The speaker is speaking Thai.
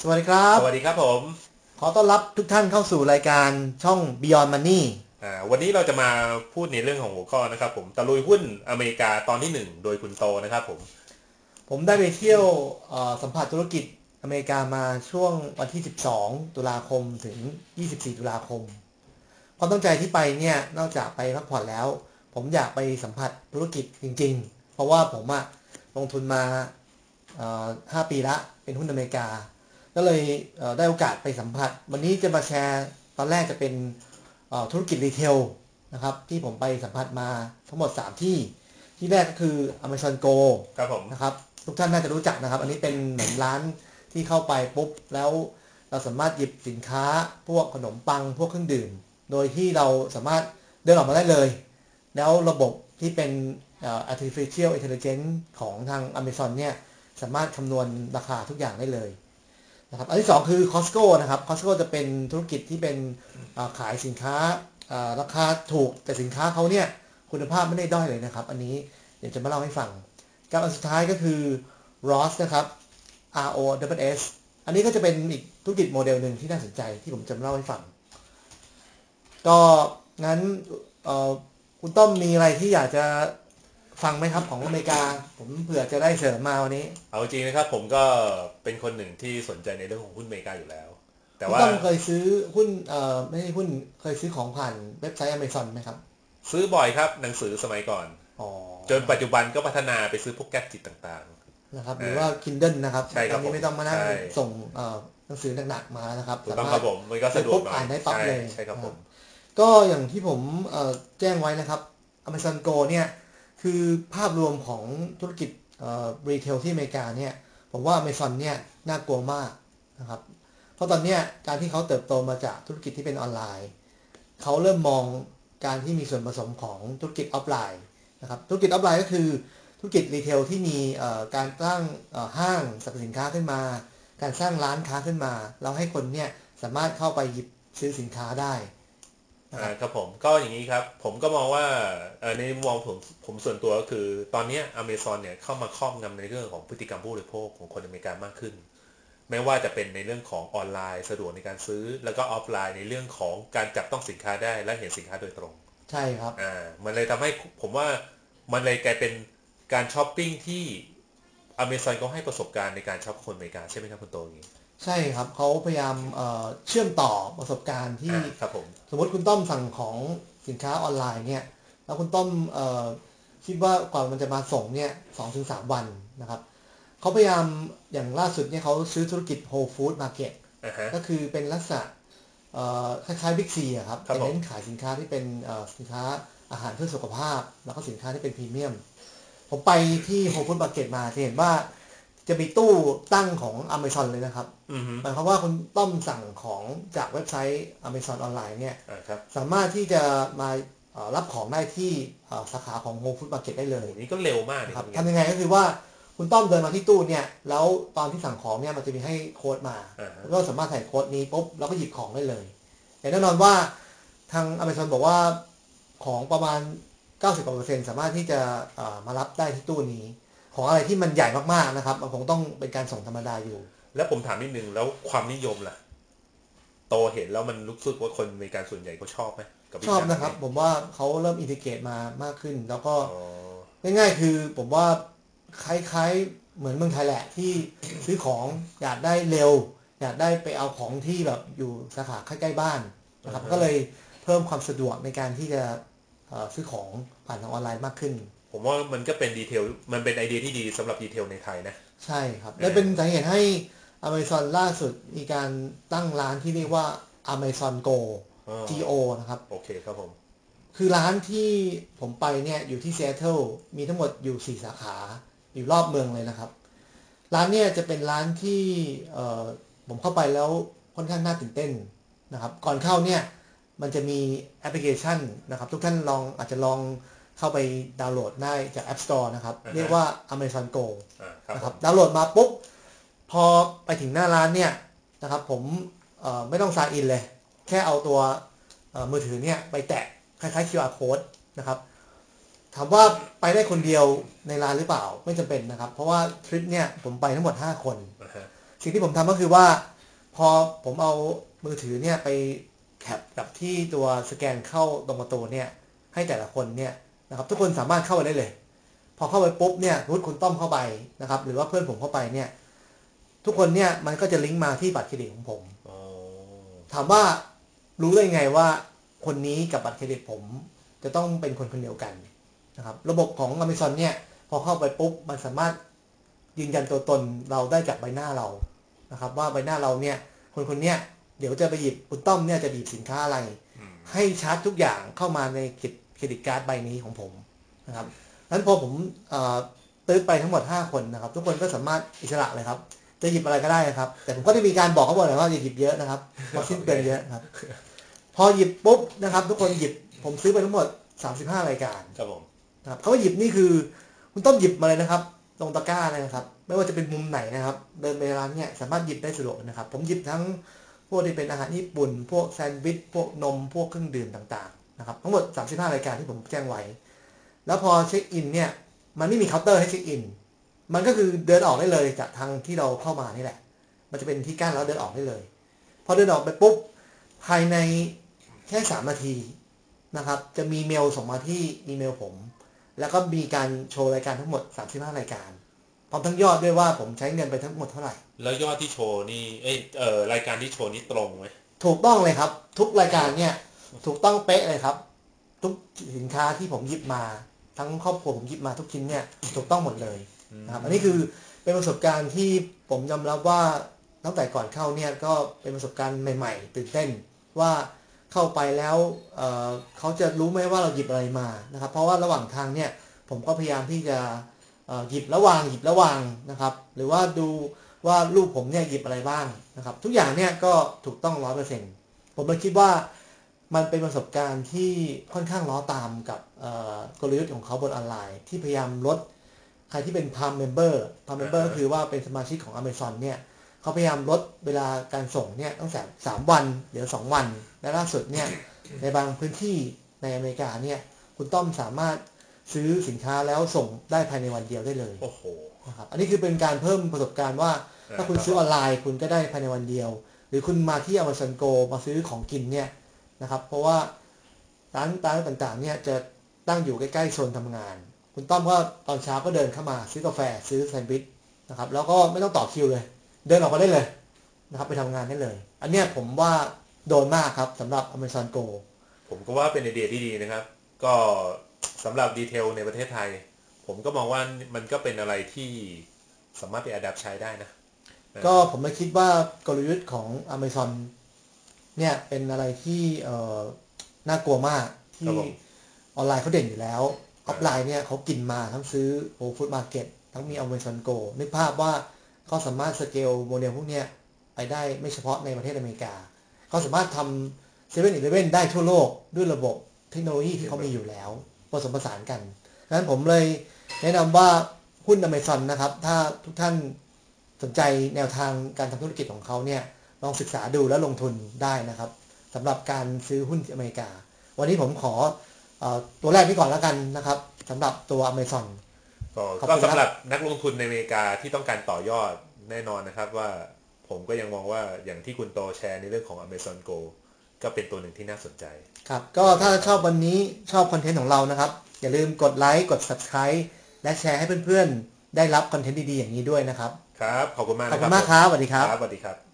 สวัสดีครับ สวัสดีครับผม ขอต้อนรับทุกท่านเข้าสู่รายการช่อง Beyond Money อ่าวันนี้เราจะมาพูดในเรื่องของหัวข้อนะครับ ผมตะลุยหุ้นอเมริกาตอนที่หนึ่งโดยคุณโตนะครับผม ผมได้ไปเที่ยวเอ่อสัมผัสธุรกิจอเมริกามาช่วงวันที่ 12 ตุลาคมถึง 24 ตุลาคม ความตั้งใจที่ไปเนี่ยนอกจากไปพักผ่อนแล้ว ผมอยากไปสัมผัสธุรกิจจริง ๆ เพราะว่าผมอะลงทุนมาเอ่อ5ปีละเป็นหุ้นอเมริกา ก็เลยเอ่อได้โอกาสไปสัมผัส วันนี้จะมาแชร์ตอนแรกจะเป็นเอ่อธุรกิจรีเทลนะครับที่ผมไปสัมผัสมาทั้งหมด 3 ที่ที่แรกก็คือ Amazon Go ครับผมนะครับทุกท่านน่าจะรู้จักนะครับ อันนี้เป็นเหมือนร้านที่เข้าไปปุ๊บ แล้วเราสามารถหยิบสินค้าพวกขนมปังพวกเครื่องดื่ม โดยที่เราสามารถเดินออกมาได้เลย แล้วระบบที่เป็นเอ่อ artificial intelligence ของทาง Amazon เนี่ยสามารถคำนวณราคาทุกอย่างได้เลย นะครับอันที่สองคือ Costco นะครับ Costco จะเป็นธุรกิจที่เป็นขายสินค้าราคาถูกแต่สินค้าเขาเนี่ยคุณภาพไม่ได้ด้อยเลยนะครับ อันนี้เดี๋ยวจะมาเล่าให้ฟังกับอันสุดท้ายก็คือ Ross นะครับ R O W S อันนี้ก็จะเป็นอีกธุรกิจโมเดลหนึ่งที่น่าสนใจที่ผมจะมาเล่าให้ฟัง ก็งั้นคุณต้อมมีอะไรที่อยากจะ ฟังไหมครับของอเมริกา ผมเผื่อจะได้เสริมมาวันนี้ เอาจริงนะครับ ผมก็เป็นคนหนึ่งที่สนใจในเรื่องของหุ้นอเมริกาอยู่แล้ว แต่คุณว่าต้อมเคยซื้อหุ้นเอ่อไม่ใช่หุ้นเคยซื้อของผ่านเว็บไซต์ Amazon ไหมครับ ซื้อบ่อยครับ หนังสือสมัยก่อนอ๋อจนปัจจุบันก็พัฒนาไปซื้อพวกแก๊จิตต่างนะครับหรือว่า Kindle นะครับใช่ครับตอนนี้ไม่ต้องมานั่งใช่ส่งเอ่อหนังสือหนักๆมานะครับๆถูกต้องครับผมมันก็สะดวกหน่อยอ่านได้ปั๊บใช่เลยใช่ครับผมก็อย่างที่ผมเอ่อแจ้งไว้นะครับ Amazon Go เนี่ย คือภาพรวมของธุรกิจ retail ที่อเมริกาเนี่ยผมว่า Amazon เนี่ยน่ากลัวมากนะครับ เพราะตอนนี้การที่เขาเติบโตมาจากธุรกิจที่เป็นออนไลน์ เขาเริ่มมองการที่มีส่วนผสมของธุรกิจออฟไลน์นะครับธุรกิจออฟไลน์ก็คือธุรกิจ retail ที่มีการตั้งห้างสรรพสินค้าขึ้นมา การสร้างร้านค้าขึ้นมา แล้วให้คนเนี่ยสามารถเข้าไปหยิบซื้อสินค้าได้ อ่าครับผมก็อย่างนี้ครับ ผมก็มองว่าเอ่อในมุมมองผมผมส่วนตัวก็คือ ตอนเนี้อเมซอนเนี่ยเข้ามาครอบงำในเรื่องของพฤติกรรมผู้บริโภคของคนอเมริกันมากขึ้น ไม่ว่าจะเป็นในเรื่องของออนไลน์ สะดวกในการซื้อ แล้วก็ออฟไลน์ในเรื่องของการจับต้องสินค้าได้และเห็นสินค้าโดยตรง ใช่ครับอ่ามันเลยทำให้ผมว่ามันเลยกลายเป็นการช้อปปิ้งที่อเมซอนก็ให้ประสบการณ์ในการช้อปคนอเมริกาใช่ไหมครับคุณโตอย่างนี้ ใช่ครับเขาพยายามเอ่อเชื่อมต่อประสบการณ์ที่อ่าครับผมสมมติคุณต้อมสั่งของสินค้าออนไลน์เนี่ย แล้วคุณต้อมเอ่อคิดว่ากว่ามันจะมาส่งเนี่ยสองถึงสามวันนะครับเขาพยายามอย่างล่าสุดเนี่ยเขาซื้อธุรกิจ Whole Food Market อ่าฮะก็คือเป็นลักษณะเอ่อคล้ายๆบิ๊กซีอะครับครับแต่ผมเน้นขายสินค้าที่เป็นเอ่อสินค้าอาหารเพื่อสุขภาพ แล้วก็สินค้าที่เป็นพรีเมียม ผมไปที่ Whole Food Market มาจะเห็นว่า จะมีตู้ตั้งของ Amazon เลยนะครับอือฮึหมายความว่าคุณต้อมสั่งของจากเว็บไซต์ Amazon ออนไลน์เนี่ยอ่าครับสามารถที่จะมาเอ่อรับของได้ที่เอ่อสาขาของ Whole Food Market ได้เลยโอ้นี่ก็เร็วมากเลยนะคครัรับบทำยังไงก็คือว่าคุณต้อมเดินมาที่ตู้เนี่ย แล้วตอนที่สั่งของเนี่ยมันจะมีให้โค้ดมาอ่าฮะแล้วก็สามารถใส่โค้ดนี้ปุ๊บแล้วก็หยิบของได้เลย แต่แน่นอนว่าทาง Amazon บอกว่าของประมาณ 90%สามารถที่จะเอ่อมารับได้ที่ตู้นี้ ของอะไรที่มันใหญ่มากๆนะครับ มันคงต้องเป็นการส่งธรรมดาอยู่ แล้วผมถามนิดนึงแล้วความนิยมล่ะ โตเห็นแล้วมันรู้สึกว่าคนอเมริกันส่วนใหญ่เขาชอบไหมกับวิชอบธีนะครับ ผมว่าเขาเริ่มอินทิเกรตมามากขึ้น แล้วก็อ๋อง่ายๆคือผมว่าคล้ายๆเหมือนเมืองไทยแหละที่ซื้อของอยากได้เร็ว อยากได้ไปเอาของที่แบบอยู่สาขาใกล้ๆบ้านนะครับ ก็เลยเพิ่มความสะดวกในการที่จะเอ่อซื้อของผ่านทางออนไลน์มากขึ้น ผมว่ามันก็เป็นดีเทลมันเป็นไอเดียที่ดีสำหรับดีเทลในไทยนะ ใช่ครับ และเป็นสาเหตุให้ Amazon ล่าสุดมีการตั้งร้านที่เรียกว่า Amazon Go อ๋อ Go นะครับ โอเคครับผม คือร้านที่ผมไปเนี่ยอยู่ที่ Seattle มีทั้งหมดอยู่ 4 สาขาอยู่รอบเมืองเลยนะครับ ร้านเนี่ยจะเป็นร้านที่เอ่อผมเข้าไปแล้วค่อนข้างน่าตื่นเต้นนะครับ ก่อนเข้าเนี่ยมันจะมีแอปพลิเคชันนะครับ ทุกท่านลองอาจจะลอง เข้าไปดาวน์โหลดได้จาก App Store นะครับอ่าฮะเรียกว่า Amazon Go อ่าครับนะผครับมดาวน์โหลดมาปุ๊บ พอไปถึงหน้าร้านเนี่ยนะครับผมเอ่อไม่ต้องซายอินเลย แค่เอาตัวเอ่อมือถือเนี่ยไปแตะคล้ายๆ QR code นะครับถามว่าไปได้คนเดียวในร้านหรือเปล่าไม่จำเป็นนะครับ เพราะว่าทริปเนี่ยผมไปทั้งหมด 5 คนอ่าฮะสิ่งที่ผมทำก็คือว่า พอผมเอามือถือเนี่ยไปแคปกับที่ตัวสแกนเข้าตรงประตูเนี่ยให้แต่ละคนเนี่ย นะครับทุกคนสามารถเข้าไปได้เลย พอเข้าไปปุ๊บเนี่ยรุดคุณต้อมเข้าไปนะครับ หรือว่าเพื่อนผมเข้าไปเนี่ย ทุกคนเนี่ยมันก็จะลิงก์มาที่บัตรเครดิตของผมอ๋อถามว่ารู้ได้ไงว่าคนนี้กับบัตรเครดิตผม จะต้องเป็นคนคนเดียวกันนะครับ ระบบของ Amazon เนี่ย พอเข้าไปปุ๊บมันสามารถยืนยันตัวตนเราได้จากใบหน้าเรานะครับ ว่าใบหน้าเราเนี่ย คนคนเนี้ยเดี๋ยวจะไปหยิบคุณต้อมเนี่ยจะหยิบสินค้าอะไรอืมให้ชาร์จทุกอย่างเข้ามาใน เครดิตการ์ดใบนี้ของผมนะครับนั้นพอผมเอ่อตื้อไปทั้งหมด 5 คนนะครับ ทุกคนก็สามารถอิสระเลยครับ จะหยิบอะไรก็ได้ครับ แต่ผมก็ได้มีการบอกเขาบอกเลยว่าอย่าหยิบเยอะนะครับเพราะสิ้นเปลืองเยอะครับ พอหยิบปุ๊บนะครับ ทุกคนหยิบผมซื้อไปทั้งหมด 35 รายการครับผมนะครับเขาว่าหยิบนี่คือ คุณต้องหยิบมาเลยนะครับตรงตะกร้าเลยนะครับ ไม่ว่าจะเป็นมุมไหนนะครับ เดินไปร้านเนี่ยสามารถหยิบได้สะดวกนะครับ ผมหยิบทั้งพวกที่เป็นอาหารญี่ปุ่น พวกแซนด์วิชพวกนมพวกเครื่องดื่มต่างๆ นะครับทั้งหมด 35 รายการที่ผมแจ้งไว้ แล้วพอเช็คอินเนี่ยมันไม่มีเคาน์เตอร์ให้เช็คอิน มันก็คือเดินออกได้เลยจากทางที่เราเข้ามานี่แหละ มันจะเป็นที่กั้นแล้วเดินออกได้เลย พอเดินออกไปปุ๊บภายในแค่สามนาทีนะครับ จะมีเมลส่งมาที่อีเมลผม แล้วก็มีการโชว์รายการทั้งหมด 35 รายการพร้อมทั้งยอดด้วยว่าผมใช้เงินไปทั้งหมดเท่าไหร่ แล้วยอดที่โชว์นี่ เอ้ยเอ่อรายการที่โชว์นี่ตรงไหมถูกต้องเลยครับ ทุกรายการเนี่ย ถูกต้องเป๊ะเลยครับ ทุกสินค้าที่ผมหยิบมา ทั้งครอบครัวผมหยิบมาทุกชิ้นเนี่ยถูกต้องหมดเลยนะครับอันนี้คือเป็นประสบการณ์ที่ผมยอมรับว่าตั้งแต่ก่อนเข้าเนี่ยก็เป็นประสบการณ์ใหม่ ๆ ตื่นเต้นว่าเข้าไปแล้วเอ่อเขาจะรู้ไหมว่าเราหยิบอะไรมานะครับ เพราะว่าระหว่างทางเนี่ยผมก็พยายามที่จะเอ่อหยิบระหว่างหยิบระหว่างนะครับ หรือว่าดูว่าลูกผมเนี่ยหยิบอะไรบ้างนะครับ ทุกอย่างเนี่ยก็ถูกต้องร้อยเปอร์เซ็นต์ผมเลยคิดว่า มันเป็นประสบการณ์ที่ค่อนข้างล้อตามกับเอ่อกลยุทธ์ของเขาบนออนไลน์ ที่พยายามลดใครที่เป็น Prime member Prime member อ่าฮะคือว่าเป็นสมาชิกของ Amazon เนี่ยเขาพยายามลดเวลาการส่งเนี่ยตั้งแต่สามวันเหลือสองวัน และล่าสุดเนี่ยในบางพื้นที่ในอเมริกาเนี่ยคุณต้อมสามารถซื้อสินค้าแล้วส่งได้ภายในวันเดียวได้เลยโอ้โหนะครับอันนี้คือเป็นการเพิ่มประสบการณ์ว่า ถ้าคุณซื้อออนไลน์คุณก็ได้ภายในวันเดียว หรือคุณมาที่ Amazon Go มาซื้อของกินเนี่ย นะครับ เพราะว่าร้านร้านต่างๆเนี่ยจะตั้งอยู่ใกล้ๆโซนทำงาน คุณต้อมก็ตอนเช้าก็เดินเข้ามาซื้อกาแฟซื้อแซนด์วิชนะครับ แล้วก็ไม่ต้องต่อคิวเลย เดินออกมาได้เลยนะครับ ไปทำงานได้เลย อันเนี้ยผมว่าโดนมากครับสำหรับ Amazon Go ผมก็ว่าเป็นไอเดียที่ดีนะครับ ก็สำหรับ retail ในประเทศไทย ผมก็มองว่ามันก็เป็นอะไรที่สามารถไป adapt ใช้ได้นะ ก็ผมเลยคิดว่ากลยุทธ์ของ Amazon เนี่ยเป็นอะไรที่เอ่อน่ากลัวมากครัที่บผม ออนไลน์เขาเด่นอยู่แล้ว ออฟไลน์เนี่ยเขากินมาทั้งซื้อ Whole Foods Market ทั้งมี Amazon Go นึกภาพว่าเขาสามารถสเกลโมเดลพวกเนี้ยไปได้ไม่เฉพาะในประเทศอเมริกา เขาสามารถทำเซเว่นอีเลเว่นได้ทั่วโลกด้วยระบบเทคโนโลยีที่เขามีอยู่แล้วผสมผสานกันดังนั้นผมเลยแนะนำว่าหุ้น Amazon นะครับ ถ้าทุกท่านสนใจแนวทางการทำธุรกิจของเขาเนี่ย ลองศึกษาดูแล้วลงทุนได้นะครับสำหรับการซื้อหุ้นที่อเมริกา วันนี้ผมขอเออตัวแรกนี้ก่อนแล้วกันนะครับสำหรับตัว Amazon ก็ขอบก็คุณครับสำหรับนักลงทุนในอเมริกาที่ต้องการต่อยอดแน่นอนนะครับว่าผมก็ยังมองว่าอย่างที่คุณโตแชร์ในเรื่องของ Amazon Go ก็เป็นตัวหนึ่งที่น่าสนใจ ครับ ก็ถ้าชอบวันนี้ชอบคอนเทนต์ของเรานะครับ อย่าลืมกดไลค์กด Subscribe และแชร์ให้เพื่อนๆ ได้รับคอนเทนต์ดีๆ อย่างนี้ด้วยนะครับ ครับ ขอบคุณมากขอบนะคุณมากครับสวัสดีครับครับสวัสดีครับ